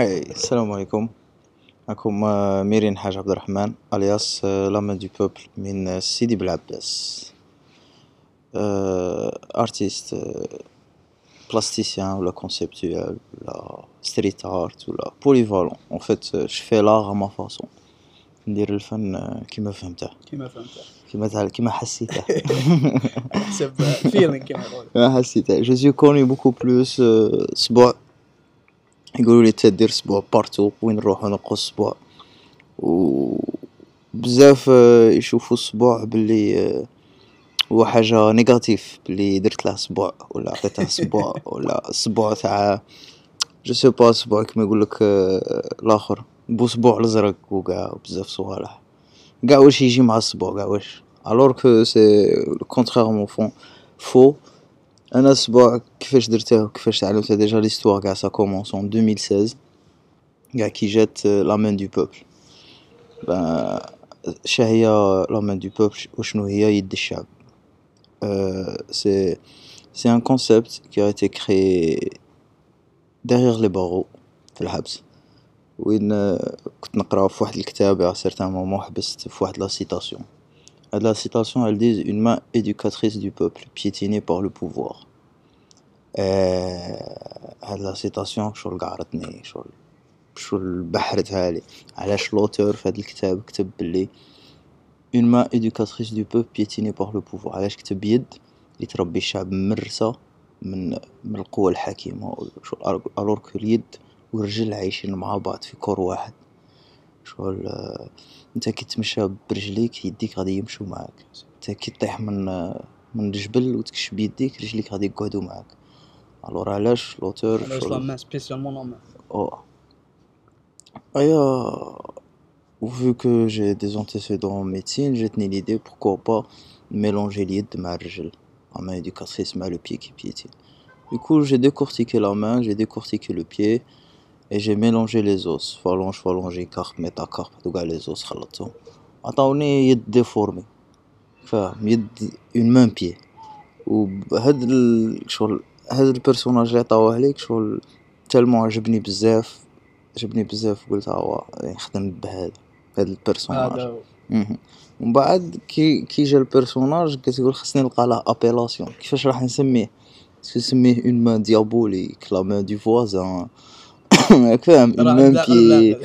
Hi السلام عليكم معكم آه، ميرين حاج عبد الرحمن alias La Main du Peuple من سيدي بلعباس artiste plasticien ولا conceptuel ولا street art ولا polyvalent en fait je fais l'art à ma façon ندير الفن كيما فهمته كيما فهمت كيما تعال كيما حسيته حسب feeling كيما يقولوا كيما حسيته je suis connu beaucoup plus سبوع يقولوا لي تدير سبوع partout وين نروح نقص سبوع و بزاف آه، يشوفوا السبوع باللي آه، هو حاجة négative بلي درت له سبوع ولا عطيته سبوع ولا سبوع تاع je sais pas سبوع كيما يقولك آه، الآخر. بوسبوع الأزرق وكاع بزاف صوالح. كاع واش يجي مع السبوع كاع واش. alors que c'est contrairement فون فو أنا السبوع كيفاش درته وكيفاش تعلمته déjà l'histoire كاع ça commence en 2016 كاع كي جات la main du peuple شاهي la main du peuple وشنو هي يد الشعب c'est c'est un concept qui a été créé derrière les barreaux في الحبس وين كنت نقرأ في واحد الكتاب à certain moment حبست في واحد la citation la citation elle dit une main éducatrice du peuple piétinée par le pouvoir هاد la citation شغل قعرتني شغل شغل بحرتهالي علاش l'auteur في هاد الكتاب كتب بلي une main éducatrice du peuple piétinée par le pouvoir علاش كتب يد؟ اللي تربي الشعب ممرسة من من القوى الحاكمة شغل alors que اليد والرجل عايشين مع بعض في corps واحد. شغل آه، نتا كي تمشى برجليك يديك غادي يمشو معاك نتا كي طيح من آه، من الجبل وتكش بيديك رجليك غادي يقعدو معاك الوغ علاش لوتور علاش لا مان سبيسيالمون لا مان Oh. Aya, vu que j'ai des antécédents en médecine, j'ai tenu l'idée pourquoi pas mélanger l'id مع الرجل. La main éducatrice مع le pied qui piétine. Du coup, j'ai décortiqué la main, j'ai décortiqué le pied et j'ai mélangé les os. Phalange, phalange, carpe, métacarpe, donc les os خلطتهم. عطاوني يد déformée. فاهم يد main pied. وبهاد ال- شغل هاد ال personnage اللي عطاوه ليك شغل tellement عجبني بزاف عجبني بزاف قلت هو نخدم بهذا هاد ال personnage. ومن بعد كي كي جا ال personnage كتقول خصني نلقى له appellation كيفاش راح نسميه نسميه une main diabolique la main du voisin راك فاهم. نبدا-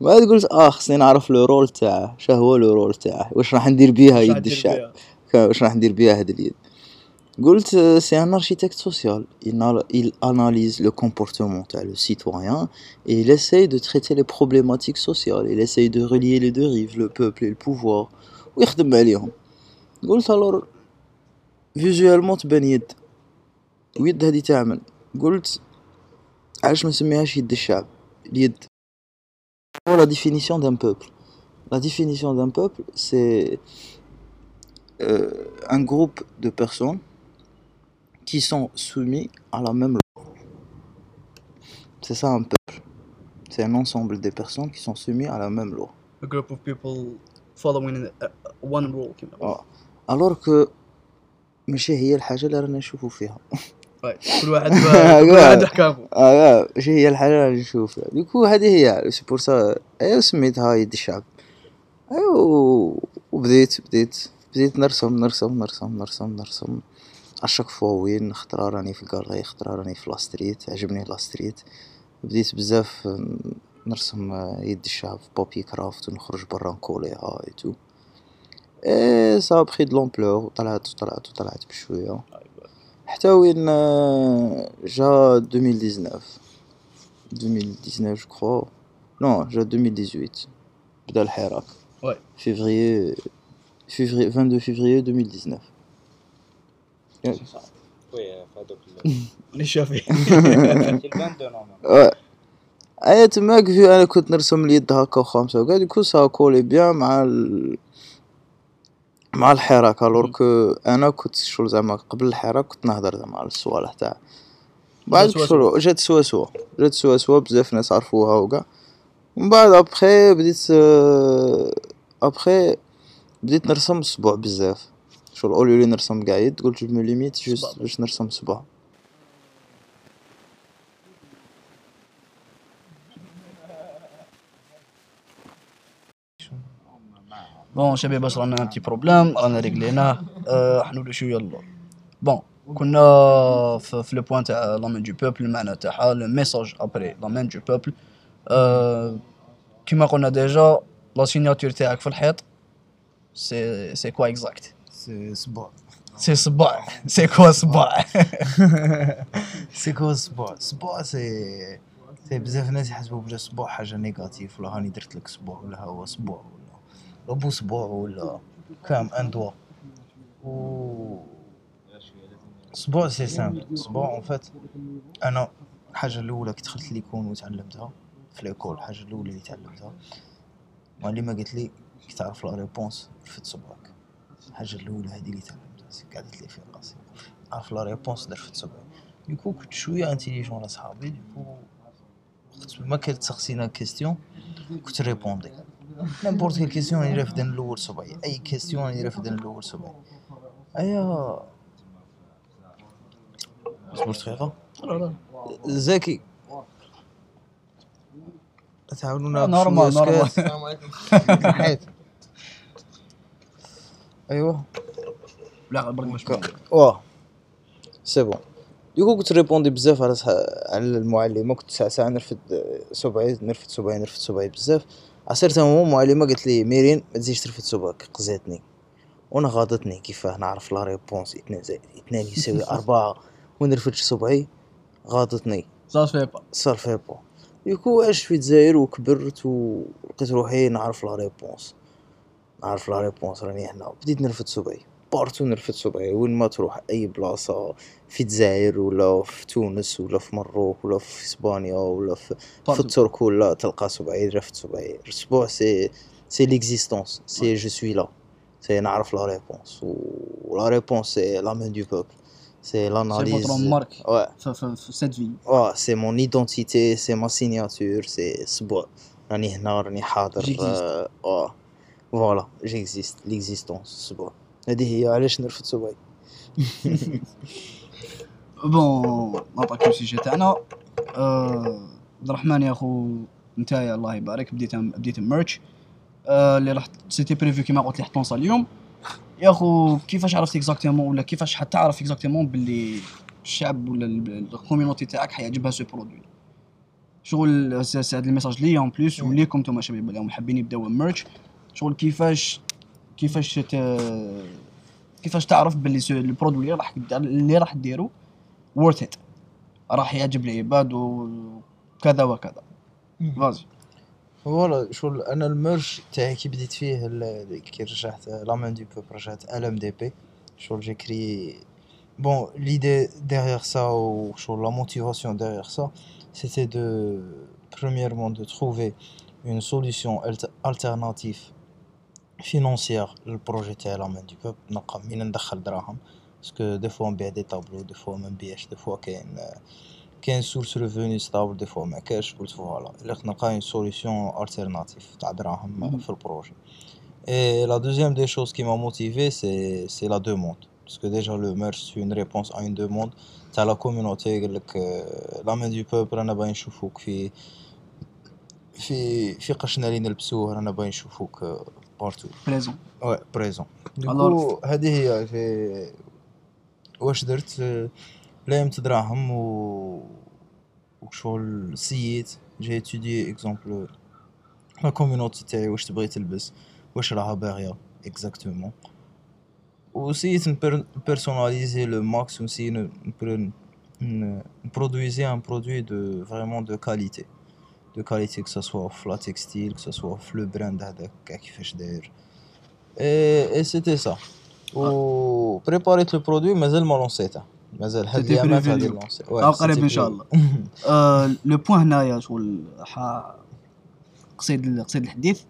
بعد قلت آه خصني نعرف le rôle تاعه. شا هو le rôle تاعه؟ واش راح ندير بيها يد الشعب؟ واش راح ندير بيها هاد اليد؟ قلت c'est un architecte social. Il, na- il analyse le comportement تاع le citoyen et il essaye de traiter les problématiques sociales. Il essaye de relier les deux rives le peuple et le pouvoir. ويخدم عليهم. قلت alors visuellement تبان يد ويد هادي تعمل قلت علاش ما نسميهاش يد الشعب اليد هو la définition d'un peuple la définition d'un peuple c'est euh, un groupe de personnes qui sont soumis à la même loi. C'est ça un peuple. C'est un ensemble de personnes qui sont soumis à la même loi. A group of people following uh, one rule كيما يقولوا. اه alors que ماشي هي الحاجة اللي رانا نشوفو فيها طيب، كل واحد كل واحد احكامه آه ماشي هي الحاجة اللي فيها du coup هذه هي c'est pour ça ايوا سميتها يد الشعب ايوا وبديت بديت بديت نرسم نرسم نرسم نرسم نرسم. à chaque fois وين خطرة راني في ال galerie خطرة راني في la street عجبني la street بديت بزاف نرسم يد الشعب في papier kraft ونخرج برا نكوليها et tout. et ça pris de l'ampleur وطلعت وطلعت وطلعت بشوية. حتى وين آه، جا 2019 2019 je crois non جا 2018 بدا الحراك وي. فيفري فيفري 22 فيفري 2019 خويا في هذوك ال- اللي شافي في ال bande normal Ouais. ايا تماك في أنا كنت نرسم اليد هكا وخامسة وكاع du coup ça collait bien مع ال... مع الحراك alors que أنا كنت شغل زعما قبل الحراك كنت نهضر زعما على الصوالح تاع بعد شغل جات سوا سوا. جات سوا سوا بزاف ناس عرفوها وكاع. ومن بعد ابخي بديت ابخي بديت نرسم الصبع بزاف. شغل au lieu لي نرسم قاع يد قلت je me limite juste باش نرسم صبع. bon شباب باش رانا un petit problème رانا ريغليناه آه، حنولي شوية اللور. bon كنا في, في le point تاع la main du peuple المعنى تاعها le message après la main du peuple كيما قلنا déjà la signature تاعك في الحيط c'est c'est quoi exact c'est صباع c'est صباع c'est quoi صباع c'est quoi صباع صباع c'est c'est بزاف ناس يحسبوا بلي صباع حاجة négative ولا هاني درت لك صباع ولا هو صباع ولا ابو صباع ولا كام؟ un doigt. و صباع c'est simple صباع en fait أنا الحاجة الأولى كي دخلت l'école وتعلمتها في l'école الحاجة الأولى اللي تعلمتها. معلمه قالت لي كي تعرف la réponse رفد صبعك الحاجة الأولى هذه اللي تعلمتها قعدت لي في راسي عرف la réponse درفد صبعي du coup كنت شوية intelligent على صحابي du coup وقت ما كانت تسقسينا question كنت ريبوندي. n'importe quelle question راني رافد الأول صبعي اي question راني رافد الأول صبعي ايا صبرت دقيقه زكي تعاونونا نورمال نورمال سكات. حيت ايوا لا برك باش واه سي بون ديكو كنت ريبوندي بزاف على. على المعلمه كنت ساعة ساعة نرفد صبعي نرفد صبعي نرفد صبعي بزاف عصير هو المعلمه قالت لي ميرين ما تزيدش ترفد صبعك قزاتني وأنا غاضتني كيفاه نعرف la réponse اثنين زائد اثنين يساوي أربعة ونرفدش صبعي غاضتني. صار في با. صار فيها با. du coup عشت في الجزائر وكبرت ولقيت روحي نعرف la réponse. نعرف la réponse راني هنا بديت نرفد صبعي partout نرفد صبعي وين ما تروح أي بلاصة في الجزائر ولا في تونس ولا في مروك ولا في إسبانيا ولا في, في. الترك ولا تلقى صبعي رفد صبعي. الأسبوع c'est c'est l'existence c'est je suis là c'est نعرف la réponse و la réponse c'est la main du peuple c'est c'est l'analyse votre marque ouais. في سيت في Ouais, c'est mon identité, c'est ma signature, c'est صبع راني هنا راني حاضر J'existe. آه، آه. voilà j'existe l'existence صبع هذه هي علاش نرفد صبعي bon نعطيك ال sujet تاعنا عبد الرحمن يا أخو نتايا الله يبارك بديت بديت merch آه، اللي راح c'était prévu كيما قلت لي حتنص اليوم. يا أخو كيفاش عرفت exactement ولا كيفاش حتعرف exactement باللي الشعب ولا ال communauté تاعك حيعجبها ce produit شغل هذا ال message ليا en plus وليكم أنتم شباب اللي حابين يبداو merch شغل كيفاش كيفاش ت... كيفاش تعرف باللي ce- ال produit اللي راح اللي راح ديرو worth it. راح يعجب العباد وكذا. وكذا vas-y voilà شغل أنا ال merch تاعي كي بديت فيه ال- كي رجعت la main du peuple رجعت LMDP. شغل j'ai créé bon l'idée derrière ça ou شغل la motivation derrière ça c'était de premièrement de trouver une solution alter- alternative financière لل projet تاعي la main du peuple نلقى منين ندخل دراهم parce que des fois نبيع des tableaux des fois ما نبيعش des fois كاين كاين source revenu stable des fois ما كاش قلت voilà الا نلقى une solution alternative تاع دراهم. في ال projet Et la deuxième des choses qui m'a motivé, c'est c'est la demande. Parce que déjà, le merch, c'est une réponse à une demande. T'as la communauté, لك, euh, la main du peuple, رانا باغي نشوفوك في في في قشنا اللي نلبسوه رانا باغي نشوفوك partout présent Ouais, présent. Du Alors- coup, هذه هي في واش درت؟ آه، لامت دراهم و وشغل c'était. j'ai étudié exemple la communauté تاعي واش تبغي تلبس واش راها باغية exactement وسيت ن personnaliser le max ون essayer ن produiser un produit de vraiment de qualité de qualité que ce soit في la textile que ce soit في le brand هذاك كيفاش داير et c'était ça و préparé ت le produit مازال ما lancer يته مازال هاد الايامات غادي. lancer قريب ان شاء الله le point هنايا شغل قصيد قصيد الحديث.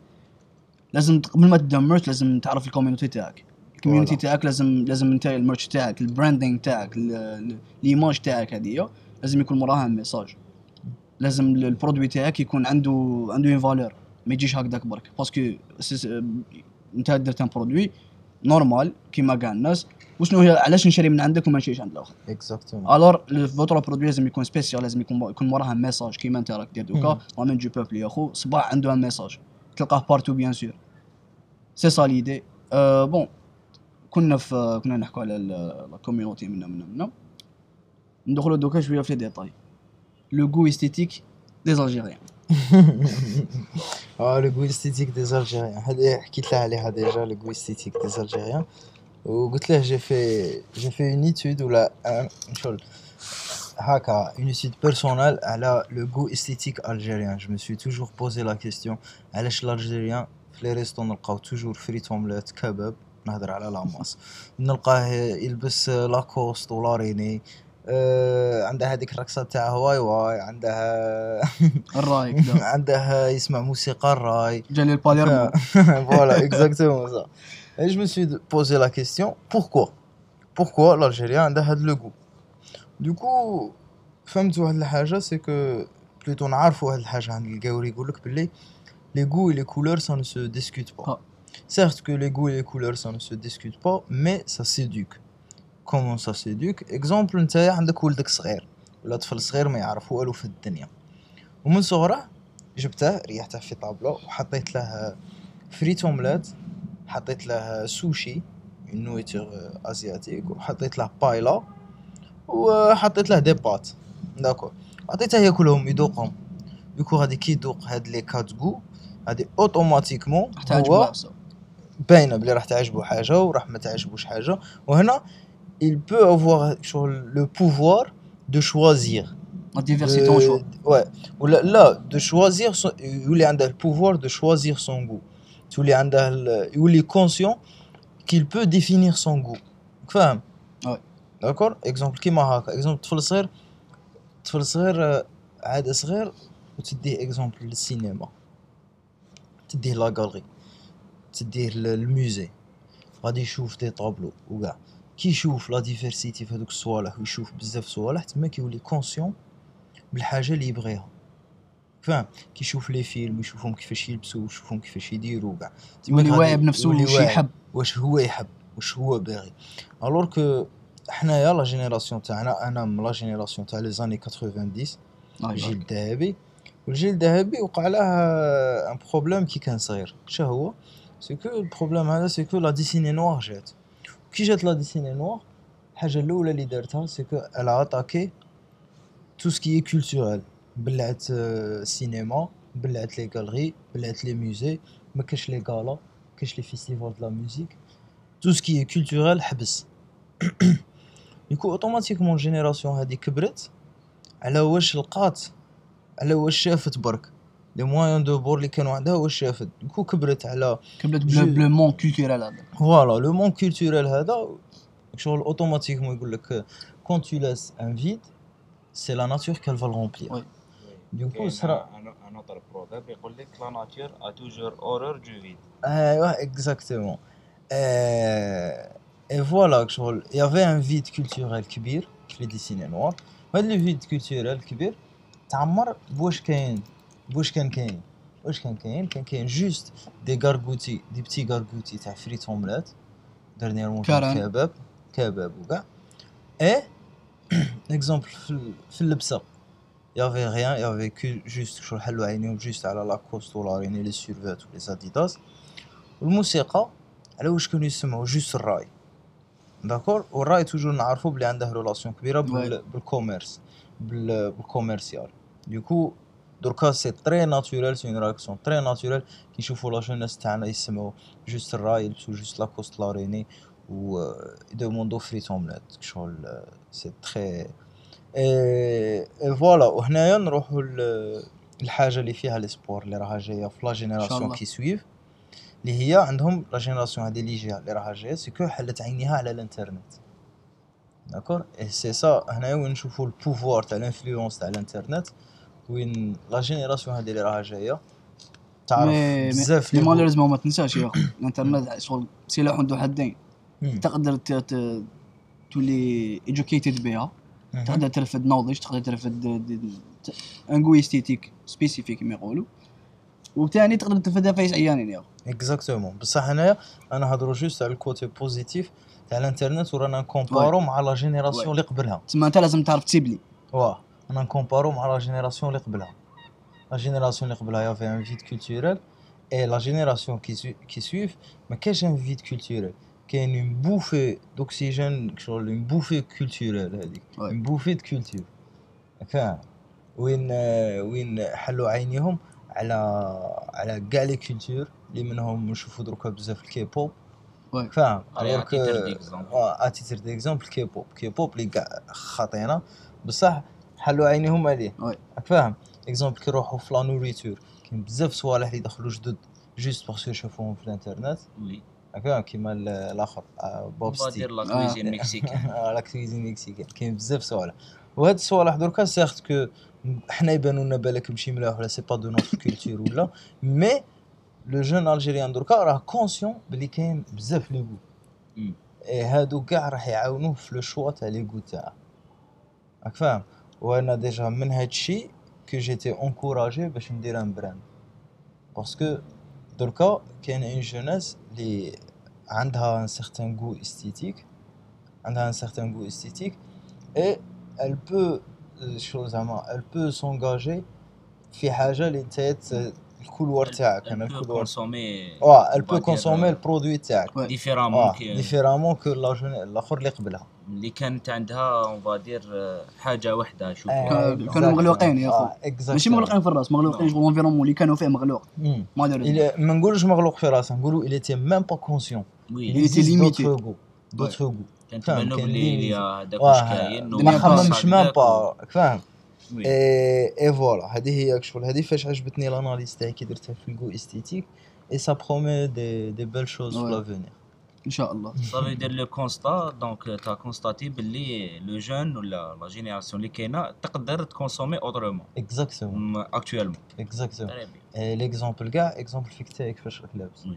لازم قبل ما تبدأ merch لازم تعرف ال communauté تاعك. ال communauté. تاعك لازم لازم انت ال merch تاعك ال branding تاعك ال- ال- ال image تاعك هذه لازم يكون وراها message لازم ال- ال produit تاعك يكون عنده عنده une valeur ما يجيش هكذاك برك. parce que انت درت un produit normal كيما كاع الناس وشنو هي علاش نشري من عندك وما نشريش عند الآخر؟ exactement alors votre produit لازم يكون spécial لازم يكون يكون وراها message كيما انت راك دير. دوكا. la main du peuple يا خو صبع عنده un message تلقاه partout bien sûr c'est ça l'idée أه bon كنا في كنا نحكوا على la communauté منا منا منا ندخلوا دوكا شوية في les détails le goût esthétique des Algériens آه le goût esthétique des Algériens هذا حكيت له عليها déjà le goût esthétique des Algériens وقلت له j'ai fait j'ai fait une étude ولا un- شغل هكا une étude personnelle على le goût esthétique algérien je me suis toujours posé la question علاش الالجيريان في لي ريستو نلقاو توجور فريت اومليت كباب نهضر على لاماس نلقاه يلبس لاكوست ولا ريني عندها هذيك الرقصة تاع هواي واي عندها الراي عندها يسمع موسيقى الراي جالي الباليرمو. فوالا اكزاكتومون صح اي جو مسوي بوزي لا كيستيون بوركو بوركو لالجيريا عندها هاد لو كو دوكو فهمت واحد الحاجة سي كو plutôt نعرفوا واحد الحاجة عند الكاوري يقول لك باللي les goûts les couleurs ça se discute pas certes que les goûts les couleurs ça se discute pas mais ça s'éduque Comment ça s'éduque Exemple نتايا عندك ولدك صغير ولا طفل صغير ما يعرف والو في الدنيا. ومن صغره جبته ريحته في طابلة وحطيت له frites omelette حطيت له sushi nourriture asiatique وحطيت له paella وحطيت له des pâtes. d'accord. عطيته ياكلهم يذوقهم du coup غادي كي يذوق هاد les quatre goûts غادي automatiquement هو باينة بلي راح تعجبو حاجة وراح ما تعجبوش حاجة. وهنا il peut avoir شغل le pouvoir de choisir. la diversité un choix de- ouais. ولا لا de choisir son... يولي عنده ال pouvoir de choisir son goût. تولي عنده ال... يولي conscient qu'il peut définir son goût. فاهم Ouais. d'accord exemple كيما هكا exemple طفل صغير طفل صغير آه، عاد صغير وتديه exemple لل cinéma تديه la galerie تديه لل musée غادي يشوف des tableaux وكاع كي يشوف la diversité في هذوك الصوالح ويشوف بزاف صوالح تما كيولي conscient بالحاجة اللي يبغيها. فاهم؟ كيشوف les films ويشوفهم كيفاش يلبسوا ويشوفهم كيفاش يديروا كاع تما يولي واعي بنفسه واعي. يحب. واش هو يحب؟ واش هو باغي؟ alors que حنايا la génération تاعنا أنا من la génération تاع les années 90 الله الجيل. الذهبي. والجيل الذهبي وقع له un problème كي كان صغير. شا هو؟ c'est que ال problème هذا c'est que la décennie noire جات. كي جات la décennie noire الحاجة الأولى اللي دارتها c'est que elle a attaqué tout ce qui est culturel بلعت آه، cinéma بلعت les galeries بلعت les musées ما كاش les galas كاش les festivals de la musique tout ce qui est culturel حبس. du coup automatiquement ال génération هادي كبرت على واش لقات على واش شافت برك. les moyens de bord اللي كانوا عندها واش شافت du coup كبرت على كبلت جو- بلو manque culturel هذا. voilà le manque culturel هذا شغل automatiquement يقول لك quand tu laisses un vide c'est la nature qu'elle va oui. du coup صرا un autre proverbe يقول لك la nature a toujours horreur du vide ايوا exactement et voilà شغل y avait un vide culturel كبير في les décennies noires هاد le vide culturel كبير تعمر بواش كاين بواش كان كاين واش كان كاين كان كاين juste des gargotes des petites gargotes تاع frites omelette dernièrement كرم. كباب كباب وكاع et exemple في ال- في اللبسه y avait rien y avait que juste شغل حلو عينيهم juste على لاكوست و la Reine les survêts و les Adidas والموسيقى على واش كانوا يسمعوا juste الراي d'accord والراي toujours نعرفو بلي عنده relation كبيره بال- بال commerce بال- بال commercial du coup دركا c'est très naturel c'est une réaction très naturelle كي يشوفوا la jeunesse تاعنا يسمعوا juste الراي يلبسوا juste لاكوست la Reine و يدوموندو frites omelette شغل c'est très et voilà وهنايا نروحوا الحاجة اللي فيها l'espoir اللي راها جاية في la génération. qui suive اللي هي عندهم la génération هذه اللي جاية اللي راها جاية c'est que حلت عينيها على الانترنت d'accord et c'est ça هنايا وين نشوفوا ال pouvoir تاع ال influence تاع الانترنت وين la génération هذه اللي راها جاية. تعرف بزاف mais les malheureusement ما تنساش يا اخو الانترنت شغل سلاح عنده حدين. تقدر تولي educated بها. تقدر ترفد نوضج تقدر ترفد un goût esthétique spécifique كما يقولوا. وثاني تقدر ترفدها vice عيانين يا اخو exactement بصح هنايا أنا هضروا juste على ال côté positif تاع الإنترنت ورانا ن comparer مع la génération. اللي قبلها. تسمى أنت لازم تعرف تسيبلي واه. أنا ن comparer مع la génération اللي قبلها. la génération اللي قبلها y avait un vide culturel et la génération qui qui suive ما كاينش un vide culturel كاين une bouffée d'oxygène شغل une bouffée culturelle هذيك. une bouffée de culture فاهم وين وين حلوا عينيهم على على كاع les cultures اللي منهم نشوفوا دروكا بزاف ال K-pop Ouais. فاهم على alors que- titre d'exemple آه titre d'exemple K-pop K-pop اللي كاع خاطينا بصح حلوا عينيهم عليه. راك فاهم؟ exemple كي يروحوا في la nourriture كاين بزاف صوالح اللي دخلوا جدد juste parce que شافوهم في الانترنت. oui. راك فاهم؟ كيما ال- الآخر آه، pop steak. Ah. cuisine mexicaine. آه، la cuisine mexicaine كاين بزاف صوالح وهاد الصوالح دركا certes que حنا يبانو لنا بالك ماشي ملاح ولا c'est pas de notre culture ولا mais le jeune algérien دركا راه conscient بلي كاين بزاف les goûts. اي هادو كاع راح يعاونوه في le choix تاع les goûts تاعه. راك فاهم؟ وأنا déjà من هادشي que j'étais encouragé باش ندير un brand. parce que دركا كاين une jeunesse لي عندها un certain goût esthétique عندها un certain goût esthétique et elle peut شو زعما elle peut s'engager في حاجة اللي نتايا ت- ال couloir تاعك أنا Elle peut ال couloir consommer واه elle on va peut dire, consommer euh, ال produit تاعك. Ouais. différemment واه que différemment que le jeune الآخر اللي قبلها. اللي كانت عندها on va dire حاجة واحدة آه، شوفوا كانوا مغلوقين يا آه، اخو ماشي مغلوقين في الرأس مغلوقين. شغل ال environnement اللي كانوا فيه مغلوق. ما داروا ما نقولوش مغلوق في راسه نقولوا Il était limité. d'autres goûts. D'autres goûts. كانت فاهم، تبان كان بلي هذاك واش كاين ما خممش même pas. فاهم؟ et voilà هذه هي شغل هذه فاش عجبتني l'analyse تاعي كي درتها في ال goût esthétique et ça promet des des belles choses في Ouais. ان شاء الله صافي دير le constat donc t'as constaté باللي le jeune ولا la génération اللي كاينة تقدر ت consommer autrement exactement actuellement exactement l'exemple كاع exemple فيك تاعي كيفاش راك لابس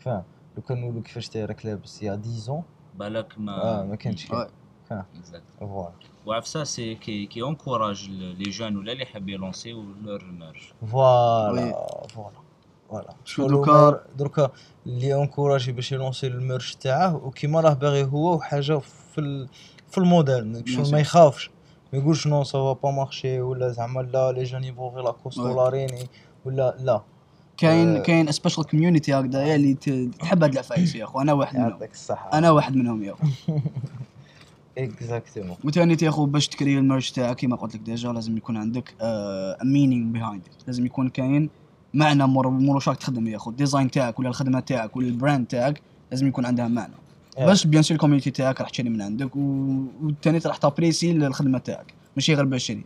فاهم لو كان نقولوا كيفاش تاعي راك لابس يا 10 بالك آه ما ما كانش. voilà وعفسا c'est qui qui encourage les jeunes ولا اللي يحب يلونسيو leur merch voilà voilà voilà شو دوكا- دركا اللي encouragé باش يلونسي ال merch تاعه وكيما راه باغي هو وحاجه في ال... في ال modèle sûr. ما يخافش ما يقولش non ça va pas marcher ولا زعما لا les jeunes يبغوا غير. ولا ريني ولا لا كاين. كاين special community هكذايا اللي تحب هاد العفايس يا اخو أنا واحد منهم يعطيك الصحه أنا واحد منهم يا اخو exactement وثاني يا اخو باش تكري ال merch تاعك كيما قلت لك déjà لازم يكون عندك meaning behind لازم يكون كاين معنى راك تخدم يا أخو. ال design تاعك ولا الخدمه تاعك ولا ال brand تاعك لازم يكون عندها معنى. باش bien sûr ال community تاعك راح تشري من عندك والثاني راح تابريسي الخدمه تاعك. ماشي غير باش تشري.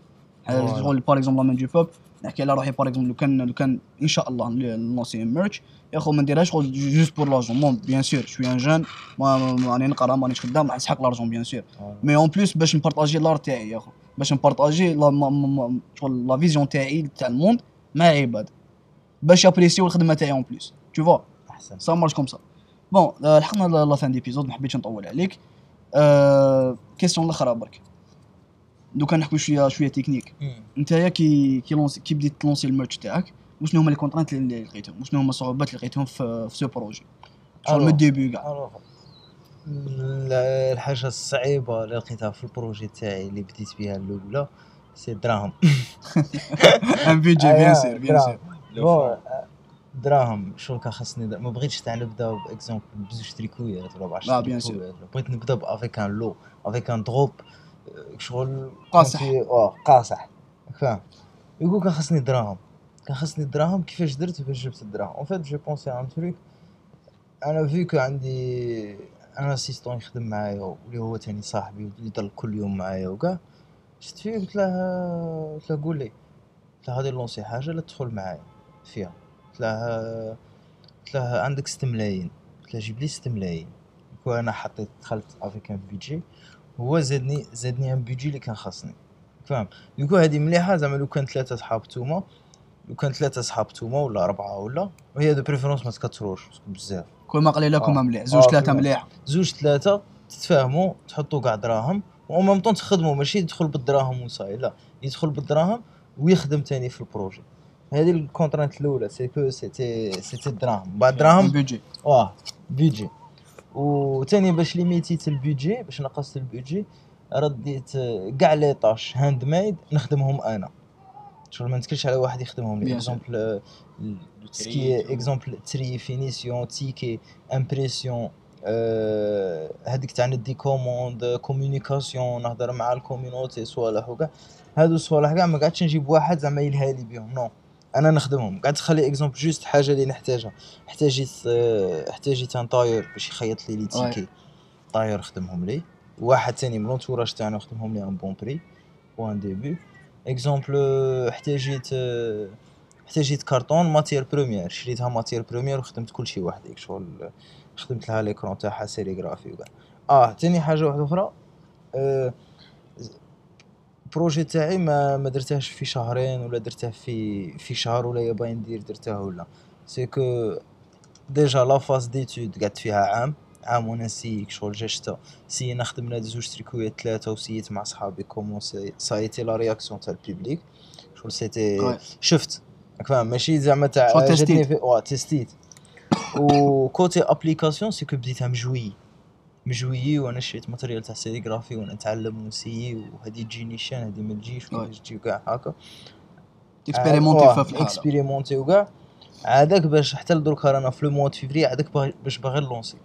شغل par exemple لا دو بوب نحكي على روحي par exemple لو كان لو كان إن شاء الله نلونسي merch يا أخو ما نديرهاش شغل juste pour l'argent bon bien sûr je suis un jeune راني نقرأ مانيش خدام راح نسحق l'argent bien sûr mais en plus باش نبارطاجي l'art تاعي يا أخو. باش نبارطاجي شغل la vision تاعي تاع ال monde مع عباد. باش يابريسيو الخدمة تاعي en plus تو فوا أحسن. ça marche comme ça bon لحقنا la fin d'épisode ما حبيتش نطول عليك. آه question الأخرى برك. دوكا نحكوا شوية شوية تكنيك. نتايا كي كي lancé كي بديت تلونسي ال merch تاعك وشنو هما les contraintes اللي لقيتهم؟ وشنو هما الصعوبات اللي لقيتهم في في ce projet شغل من. ال début كاع الحاجة الصعيبة اللي لقيتها في ال projet تاعي اللي بديت بها الأولى c'est دراهم un budget bien sûr bien sûr لو بون دراهم كان خاصني در- ما بغيتش تاع نبدأ par exemple بزوج تريكويات ولا ب 10 bien sûr. تريكويات بغيت نبدأ ب avec un lot avec un drop شغل قاصح. آه قاصح. فاهم يقول كان خاصني دراهم. كان خاصني دراهم كيفاش درت باش جبت الدراهم. en fait j'ai pensé un truc أنا vu que عندي un assistant يخدم معايا واللي هو تاني صاحبي يضل كل يوم معايا وكاع شفت فيه؟ قلت له قلت له قول لي. قلت له غادي نلونسي حاجة لا تدخل معايا. فيها قلت له عندك 6 ملايين قلت له جيب لي 6 ملايين. وأنا حطيت دخلت avec un budget هو زادني زادني un budget اللي كان خاصني. فاهم؟ يقول هذه مليحة زعما لو كان ثلاثة صحاب توما لو كان ثلاثة صحاب توما ولا أربعة ولا وهي de préférence ما تكثروش بزاف. كل ما قليل لكم آه. مليح. زوج آه، ثلاثة كل ما- مليح. زوج ثلاثة تتفاهموا تحطوا كاع دراهم و au même temps تخدموا ماشي يدخل بالدراهم وصاي لا. يدخل بالدراهم ويخدم تاني في ال projet. هذه ال contrainte الاولى c'est que c'était c'était الدراهم بعد دراهم بيجي واه بيجي وثاني باش ليميتيت البيجي باش نقصت البيجي رديت كاع les tâches handmade نخدمهم أنا شغل ما نتكلش على واحد يخدمهم لي. exemple ce qui exemple تري finition étiquettes impression هذيك تاع ندي commande communication نهضر مع ال community صوالح وكاع هادو الصوالح كاع ما قعدتش نجيب واحد زعما يلها لي بيهم non أنا نخدمهم. قعدت تخلي exemple juste حاجة اللي نحتاجها. احتاجيت احتاجيت un tailleur باش يخيط لي les étiquettes. tailleur خدمهم لي. واحد تاني من l'entourage تاعنا خدمهم لي un bon prix. بوان début. exemple احتاجيت احتاجيت carton matière première شريتها matière première وخدمت كل شيء وحدي شغل خدمت لها l'écran تاعها sérigraphie وكاع. آه تاني حاجة واحدة أخرى. آه بروجي تاعي ما ما درتهش في شهرين ولا درته في في شهر ولا يابا ندير درته ولا. سي كو ديجا لا فاز ديتود قعدت فيها عام عام وأنا نسيك شغل جا شتا. سينا خدمنا زوج تريكويات ثلاثة وسيت مع صحابي كومون سايتي لا رياكسيون تاع البيبليك. شغل سيتي. شفت. راك فاهم ماشي زعما تاع جاتني. في واه تستيت. وكوتي ابليكاسيون سي كو بديتها مجوي مجويي وأنا شريت matériel تاع sérigraphie وأنا نتعلم ونسيي وهذه تجيني شان هذه ما تجيش. وهذه تجي وكاع هكا. تكسبيريمونتي فيها في الحاله اكسبيريمونتي وكاع عادك باش حتى لدرك رانا في le mois de février عادك باش باغي نلونسي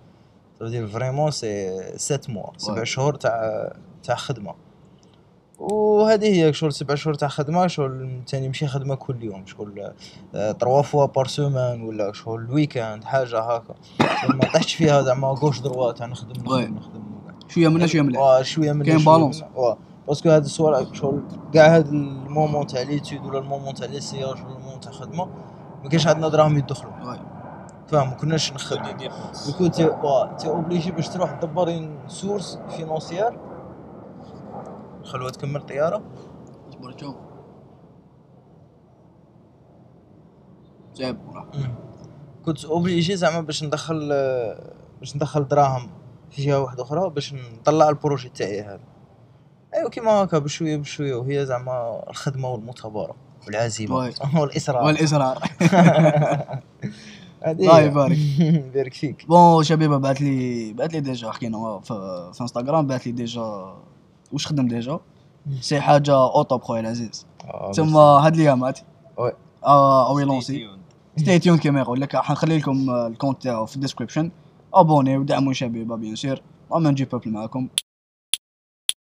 vraiment c'est 7 mois سبع Ouais. شهور تاع تاع خدمة. وهذه هي شغل سبع شهور تاع خدمة شغل تاني ماشي خدمة كل يوم شغل trois fois par semaine ولا شغل ال week-end حاجة هكا ما طحتش فيها زعما gauche droite تاع نخدم. نخدم نخدم. شوية من شوية من واه شوية من كاين balance. parce que هاد الصوالح شغل كاع هاد ال moment تاع l'étude ولا ال moment تاع les essayages ولا ال moment تاع خدمة ما كاينش عندنا دراهم يدخلوا. فاهم ما كناش نخدموا donc t'étais obligé باش تروح تدبر source financière خلوها تكمل طيارة؟ اصبر تشوف جاب كنت obligé زعما باش ندخل باش ندخل دراهم في جهة واحدة أخرى باش نطلع ال projet تاعي هذا. ايوا كيما هكا بشوية بشوية. وهي زعما الخدمة والمثابرة والعزيمة. والإصرار. والإصرار. الله. يبارك. يبارك فيك. bon شبيبه بعث لي بعث لي déjà حكينا في, في انستغرام بعث لي déjà واش خدم déjà؟ c'est حاجة au top خويا العزيز. آه، ثم. هاد الايامات وي. آه أو يلونسي ستي تيون كيما يقول لك حنخلي لكم الكونت تاعو في الديسكريبشن. أبوني ودعموا شبيبة بيان سير وما نجي بوبل معاكم.